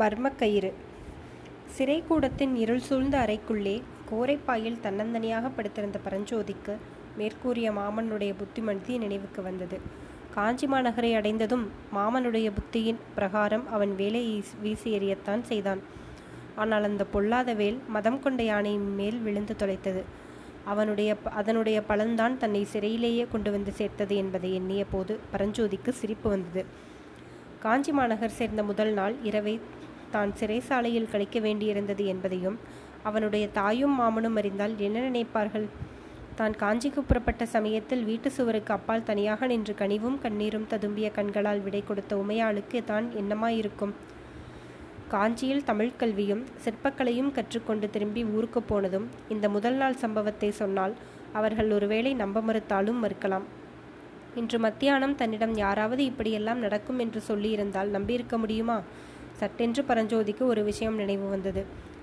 மர்மக்கயிறு. சிறைக்கூடத்தின் இருள் சூழ்ந்த அறைக்குள்ளே கோரைப்பாயில் தன்னந்தனியாக படுத்திருந்த பரஞ்சோதிக்கு மேற்கூறிய மாமனுடைய புத்திமதி நினைவுக்கு வந்தது. காஞ்சி மாநகரை அடைந்ததும் மாமனுடைய புத்தியின் பிரகாரம் அவன் வேலையை வீசி எறியத்தான் செய்தான். ஆனால் அந்த பொல்லாத வேல் மதம் கொண்ட யானையின் மேல் விழுந்து தொலைத்தது. அவனுடைய அதனுடைய பலன்தான் தன்னை சிறையிலேயே கொண்டு வந்து சேர்த்தது என்பதை எண்ணிய போது பரஞ்சோதிக்கு சிரிப்பு வந்தது. காஞ்சி மாநகர் சேர்ந்த முதல் நாள் இரவை தான் சிறைசாலையில் கழிக்க வேண்டியிருந்தது என்பதையும் அவனுடைய தாயும் மாமனும் அறிந்தால் என்ன நினைப்பார்கள்? தான் காஞ்சிக்கு புறப்பட்ட சமயத்தில் வீட்டு சுவருக்கு அப்பால் தனியாக நின்று கனிவும் கண்ணீரும் ததும்பிய கண்களால் விடை கொடுத்த உமையாளுக்கு தான் என்னமாயிருக்கும்? காஞ்சியில் தமிழ் கல்வியும் சிற்பக்கலையும் கற்றுக்கொண்டு திரும்பி ஊருக்கு போனதும் இந்த முதல் நாள் சம்பவத்தை சொன்னால் அவர்கள் ஒருவேளை நம்ப மறுத்தாலும் மறுக்கலாம். இன்று மத்தியானம் தன்னிடம் யாராவது இப்படியெல்லாம் நடக்கும் என்று சொல்லியிருந்தால் நம்பியிருக்க முடியுமா? சட்டென்று பரஞ்சோதிக்கு ஒரு விஷயம் நினைவு வந்தது.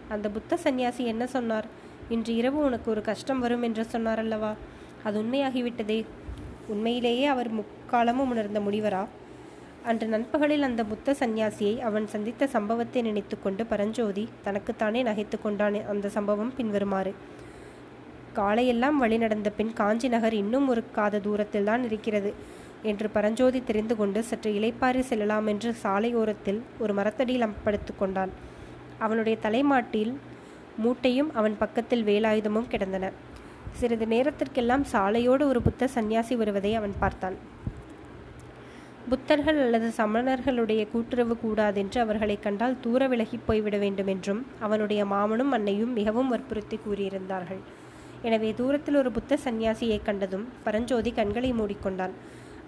அந்த புத்த சந்நியாசி என்ன சொன்னார்? இன்று இரவு உனக்கு ஒரு கஷ்டம் வரும் என்று சொன்னார் அல்லவா? அது உண்மையாகிவிட்டதே. உண்மையிலேயே அவர் முக்காலமும் உணர்ந்த முனிவரா? அன்று நண்பகலில் அந்த புத்த சந்நியாசியை அவன் சந்தித்த சம்பவத்தை நினைத்துக்கொண்டு பரஞ்சோதி தனக்குத்தானே நகைத்து கொண்டான் அந்த சம்பவம் பின்வருமாறு. காலையெல்லாம் வழி நடந்த பின் காஞ்சி நகர் இன்னும் ஒரு காத தூரத்தில் தான் இருக்கிறது. என்று பரஞ்சோதி தெரிந்து கொண்டு சற்று இலைப்பாரி செல்லலாம் என்று சாலையோரத்தில் ஒரு மரத்தடியில் படுத்து கொண்டான். அவனுடைய தலைமாட்டில் மூட்டையும் அவன் பக்கத்தில் வேலாயுதமும் கிடந்தன. சிறிது நேரத்திற்கெல்லாம் சாலையோடு ஒரு புத்த சந்நியாசி வருவதை அவன் பார்த்தான். புத்தர்கள் அல்லது சமணர்களுடைய கூட்டுறவு கூடாதென்று அவர்களை கண்டால் தூர விலகி போய்விட வேண்டும் என்றும் அவனுடைய மாமனும் அன்னையும் மிகவும் வற்புறுத்தி கூறியிருந்தார்கள். எனவே தூரத்தில் ஒரு புத்த சந்நியாசியை கண்டதும் பரஞ்சோதி கண்களை மூடிக்கொண்டான்.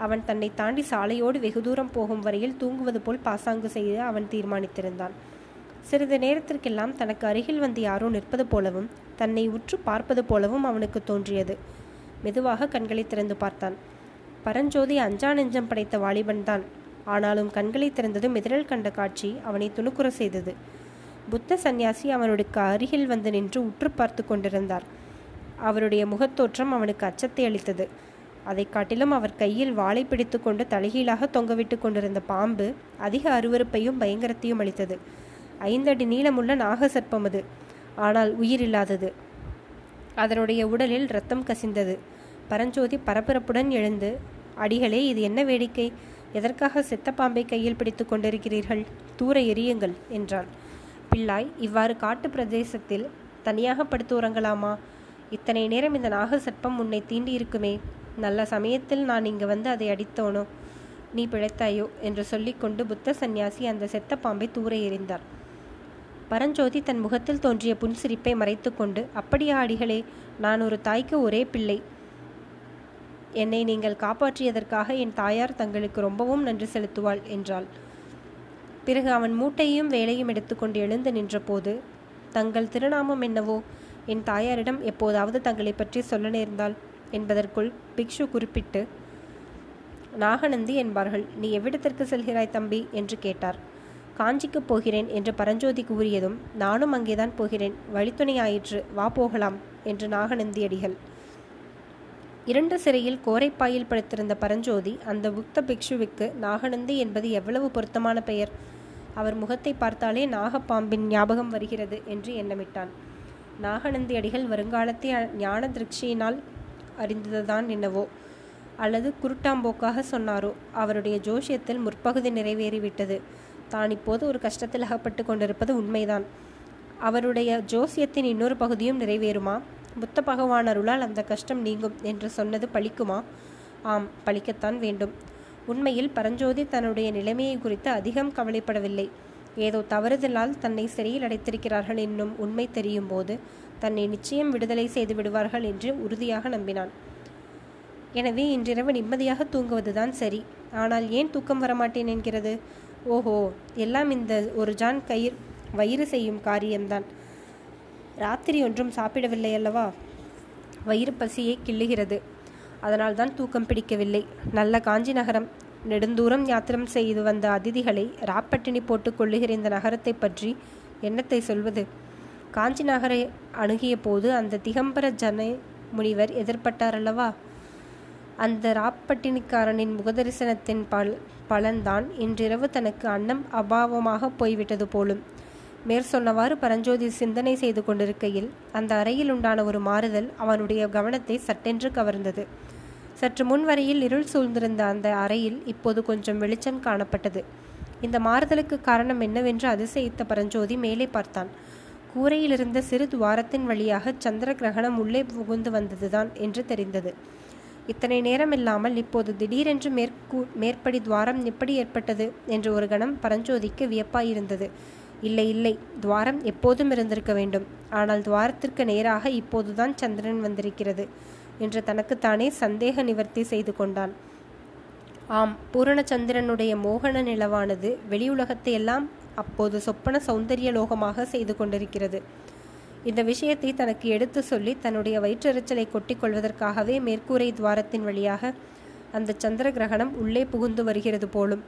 அவன் தன்னை தாண்டி சாலையோடு வெகு தூரம் போகும் வரையில் தூங்குவது போல் பாசாங்கு செய்து அவன் தீர்மானித்திருந்தான். சிறிது நேரத்திற்கெல்லாம் தனக்கு அருகில் வந்து யாரோ நிற்பது போலவும் தன்னை உற்று பார்ப்பது போலவும் அவனுக்கு தோன்றியது. மெதுவாக கண்களை திறந்து பார்த்தான். பரஞ்சோதி அஞ்சா நெஞ்சம் படைத்த வாலிபன் தான். ஆனாலும் கண்களை திறந்ததும் எதிரல் கண்ட காட்சி அவனை துணுக்குற செய்தது. புத்த சந்நியாசி அவனுடைய அருகில் வந்து நின்று உற்று பார்த்து கொண்டிருந்தார். அவருடைய முகத்தோற்றம் அவனுக்கு அச்சத்தை அளித்தது. அதை காட்டிலும் அவர் கையில் வாளை பிடித்து கொண்டு தலைகீழாக தொங்கவிட்டு கொண்டிருந்த பாம்பு அதிக அருவறுப்பையும் பயங்கரத்தையும் அளித்தது. ஐந்தடி நீளமுள்ள நாகசர்ப்பம் அது. ஆனால் உயிரில்லாதது அதனுடைய உடலில் ரத்தம் கசிந்தது. பரஞ்சோதி பரபரப்புடன் எழுந்து அடிகளே இது என்ன வேடிக்கை? எதற்காக செத்த பாம்பை கையில் பிடித்து கொண்டிருக்கிறீர்கள்? தூர எரியுங்கள் என்றான். பிள்ளாய் இவ்வாறு காட்டு பிரதேசத்தில் தனியாக படுத்து உறங்கலாமா? இத்தனை நேரம் இந்த நாக சர்ப்பம் உன்னை தீண்டி இருக்குமே நல்ல சமயத்தில் நான் இங்கு வந்து அதை அடித்தோனோ? நீ பிழைத்தாயோ? என்று சொல்லிக்கொண்டு புத்த சந்நியாசி அந்த செத்த பாம்பை தூர எறிந்தார். பரஞ்சோதி தன் முகத்தில் தோன்றிய புன்சிரிப்பை மறைத்துக்கொண்டு அப்படியா அடிகளே நான் ஒரு தாய்க்கு ஒரே பிள்ளை. என்னை நீங்கள் காப்பாற்றியதற்காக என் தாயார் தங்களுக்கு ரொம்பவும் நன்றி செலுத்துவாள் என்றாள். பிறகு அவன் மூட்டையும் வேலையும் எடுத்துக்கொண்டு எழுந்து நின்றபோது தங்கள் திருநாமம் என்னவோ? என் தாயாரிடம் எப்போதாவது தங்களை பற்றி சொல்ல நேர்ந்தால்? என்பதற்குள் பிக்ஷு குறிப்பிட்டு நாகநந்தி என்பார்கள் நீ எவ்விடத்திற்கு செல்கிறாய் தம்பி என்று கேட்டார். காஞ்சிக்கு போகிறேன் என்று பரஞ்சோதி கூறியதும் நானும் அங்கேதான் போகிறேன். வழித்துணை ஆயிற்று. வா போகலாம் என்று நாகநந்தி அடிகள். இரண்டு சிறையில் கோரைப்பாயில் படுத்திருந்த பரஞ்சோதி அந்த புக்த பிக்ஷுவுக்கு நாகநந்தி என்பது எவ்வளவு பொருத்தமான பெயர் அவர் முகத்தை பார்த்தாலே நாகப்பாம்பின் ஞாபகம் வருகிறது என்று எண்ணமிட்டான். நாகநந்தி அடிகள் வருங்காலத்தை ஞான திருஷ்டியினால் அறிந்ததுதான் என்னவோ? அல்லது குருட்டாம்போக்காக சொன்னாரோ? அவருடைய ஜோஷியத்தில் முற்பகுதி நிறைவேறிவிட்டது. தான் இப்போது ஒரு கஷ்டத்தில் அகப்பட்டு கொண்டிருப்பது உண்மைதான். அவருடைய ஜோசியத்தின் இன்னொரு பகுதியும் நிறைவேறுமா? புத்த பகவான் அருளால் அந்த கஷ்டம் நீங்கும் என்று சொன்னது பழிக்குமா? ஆம் பழிக்கத்தான் வேண்டும். உண்மையில் பரஞ்சோதி தன்னுடைய நிலைமையை குறித்து அதிகம் கவலைப்படவில்லை. ஏதோ தவறுதலால் தன்னை சிறையில் அடைத்திருக்கிறார்கள் என்னும் உண்மை தெரியும் போது தன்னை நிச்சயம் விடுதலை செய்து விடுவார்கள் என்று உறுதியாக நம்பினான். எனவே இன்றிரவு நிம்மதியாக தூங்குவதுதான் சரி. ஆனால் ஏன் தூக்கம் வரமாட்டேன் என்கிறது? ஓஹோ எல்லாம் இந்த ஒரு ஜான் கயிர் வயிறு செய்யும் காரியம்தான். ராத்திரி ஒன்றும் சாப்பிடவில்லை அல்லவா? வயிறு பசியை கிள்ளுகிறது. அதனால்தான் தூக்கம் பிடிக்கவில்லை. நல்ல காஞ்சி நகரம். நெடுந்தூரம் யாத்திரம் செய்து வந்த அதிதிகளை ராப்பட்டினி போட்டுக் கொள்ளுகிற இந்த நகரத்தை பற்றி என்னத்தை சொல்வது? காஞ்சி நகரை அணுகிய போது அந்த திகம்பர ஜன முனிவர் எதிர்பட்டார் அல்லவா அந்த ராப்பட்டினிக்காரனின் முகதரிசனத்தின் பல் பலன்தான் இன்றிரவு தனக்கு அன்னம் அபாவமாக போய்விட்டது போலும். மேற்சொன்னவாறு பரஞ்சோதி சிந்தனை செய்து கொண்டிருக்கையில் அந்த அறையில் உண்டான ஒரு மாறுதல் அவனுடைய கவனத்தை சட்டென்று கவர்ந்தது. சற்று முன்வரையில் இருள் சூழ்ந்திருந்த அந்த அறையில் இப்போது கொஞ்சம் வெளிச்சம் காணப்பட்டது. இந்த மாறுதலுக்கு காரணம் என்னவென்று அதிசயித்த பரஞ்சோதி மேலே பார்த்தான். கூரையிலிருந்த சிறு துவாரத்தின் வழியாக சந்திர கிரகணம் உள்ளே புகுந்து வந்ததுதான் என்று தெரிந்தது. இத்தனை நேரம் இல்லாமல் இப்போது திடீரென்று மேற்கூ மேற்படி துவாரம் எப்படி ஏற்பட்டது என்று ஒரு கணம் பரஞ்சோதிக்கு வியப்பாயிருந்தது. இல்லை இல்லை துவாரம் எப்போதும் இருந்திருக்க வேண்டும். ஆனால் துவாரத்திற்கு நேராக இப்போதுதான் சந்திரன் வந்திருக்கிறது. என்று தனக்குத்தானே சந்தேக நிவர்த்தி செய்து கொண்டான். ஆம் பூரணச்சந்திரனுடைய மோகன நிலவானது வெளியுலகத்தை எல்லாம் அப்போது சொப்பன சௌந்தரிய லோகமாக செய்து கொண்டிருக்கிறது. இந்த விஷயத்தை தனக்கு எடுத்து சொல்லி தன்னுடைய வயிற்றெரிச்சலை கொட்டிக் கொள்வதற்காகவே மேற்கூரை துவாரத்தின் வழியாக அந்த சந்திர கிரகணம் உள்ளே புகுந்து வருகிறது போலும்.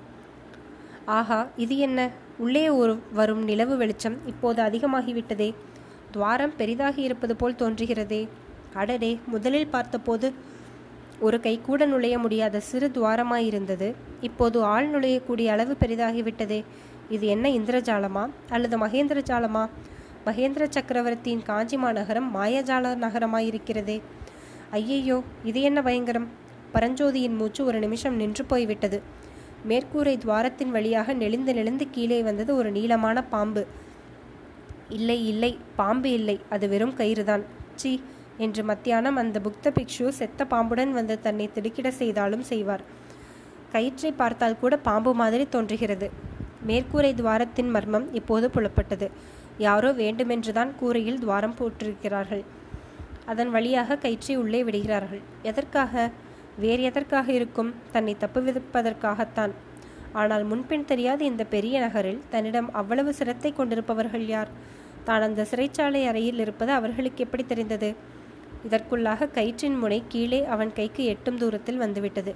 ஆஹா இது என்ன? உள்ளே ஒரு வரும் நிலவு வெளிச்சம் இப்போது அதிகமாகிவிட்டதே. துவாரம் பெரிதாகி இருப்பது போல் தோன்றுகிறதே. அடடே முதலில் பார்த்தபோது ஒரு கை கூட நுழைய முடியாத சிறு துவாரமாயிருந்தது. இப்போது ஆள் நுழையக்கூடிய அளவு பெரிதாகிவிட்டதே. இது என்ன இந்திரஜாலமா அல்லது மகேந்திர ஜாலமா மகேந்திர சக்கரவர்த்தியின் காஞ்சி மாநகரம் மாயஜால நகரமாயிருக்கிறதே. ஐயையோ இது என்ன பயங்கரம்? பரஞ்சோதியின் மூச்சு ஒரு நிமிஷம் நின்று போய்விட்டது. மேற்கூரை துவாரத்தின் வழியாக நெளிந்து நெளிந்து கீழே வந்தது ஒரு நீளமான பாம்பு. இல்லை இல்லை பாம்பு இல்லை அது வெறும் கயிறுதான். சி என்று மத்தியானம் அந்த புக்த பிக்ஷு செத்த பாம்புடன் வந்து தன்னை திடுக்கிட செய்தாலும் செய்வார். கயிற்றை பார்த்தால் கூட பாம்பு மாதிரி தோன்றுகிறது. மேற்கூரை துவாரத்தின் மர்மம் இப்போது புலப்பட்டது. யாரோ வேண்டுமென்றுதான் கூரையில் துவாரம் போட்டிருக்கிறார்கள். அதன் வழியாக கயிற்றை உள்ளே விடுகிறார்கள். எதற்காக? வேறு எதற்காக இருக்கும்? தன்னை தப்பு விதிப்பதற்காகத்தான் ஆனால் முன்பின் தெரியாத இந்த பெரிய நகரில் தன்னிடம் அவ்வளவு சிரத்தை கொண்டிருப்பவர்கள் யார்? தான் அந்த சிறைச்சாலை அறையில் இருப்பது அவர்களுக்கு எப்படி தெரிந்தது? இதற்குள்ளாக கயிற்றின் முனை கீழே அவன் கைக்கு எட்டும் தூரத்தில் வந்துவிட்டது.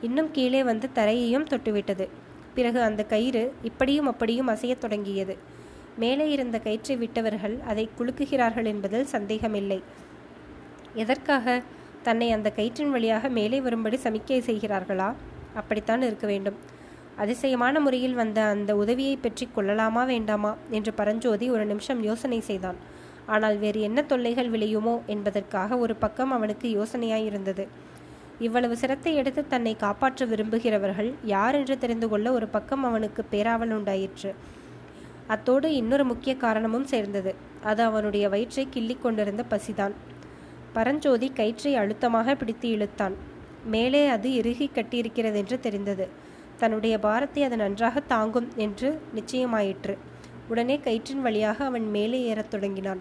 இன்னும் கீழே வந்து தரையையும் தொட்டுவிட்டது. பிறகு அந்த கயிறு இப்படியும் அப்படியும் அசையத் தொடங்கியது. மேலே இருந்த கயிற்றை விட்டவர்கள் அதை குலுக்குகிறார்கள் என்பதில் சந்தேகமில்லை. எதற்காக தன்னை அந்த கயிற்றின் வழியாக மேலே வரும்படி சமிக்கை செய்கிறார்களா? அப்படித்தான் இருக்க வேண்டும். அதிசயமான முறையில் வந்த அந்த உதவியை பற்றி கொள்ளலாமா வேண்டாமா? என்று பரஞ்சோதி ஒரு நிமிஷம் யோசனை செய்தான். ஆனால் வேறு என்ன தொல்லைகள் விளையுமோ என்பதற்காக ஒரு பக்கம் அவனுக்கு யோசனையாயிருந்தது. இவ்வளவு சிரத்தை எடுத்து தன்னை காப்பாற்ற விரும்புகிறவர்கள் யார் என்று தெரிந்து கொள்ள ஒரு பக்கம் அவனுக்கு பேராவல் உண்டாயிற்று. அத்தோடு இன்னொரு முக்கிய காரணமும் சேர்ந்தது. அது அவனுடைய வயிற்றை கிள்ளிக் கொண்டிருந்த பசிதான். பரஞ்சோதி கயிற்றை அழுத்தமாக பிடித்து இழுத்தான். மேலே அது இறுகி கட்டியிருக்கிறது என்று தெரிந்தது. தன்னுடைய பாரத்தை அது நன்றாக தாங்கும் என்று நிச்சயமாயிற்று. உடனே கயிற்றின் வழியாக அவன் மேலே ஏறத் தொடங்கினான்.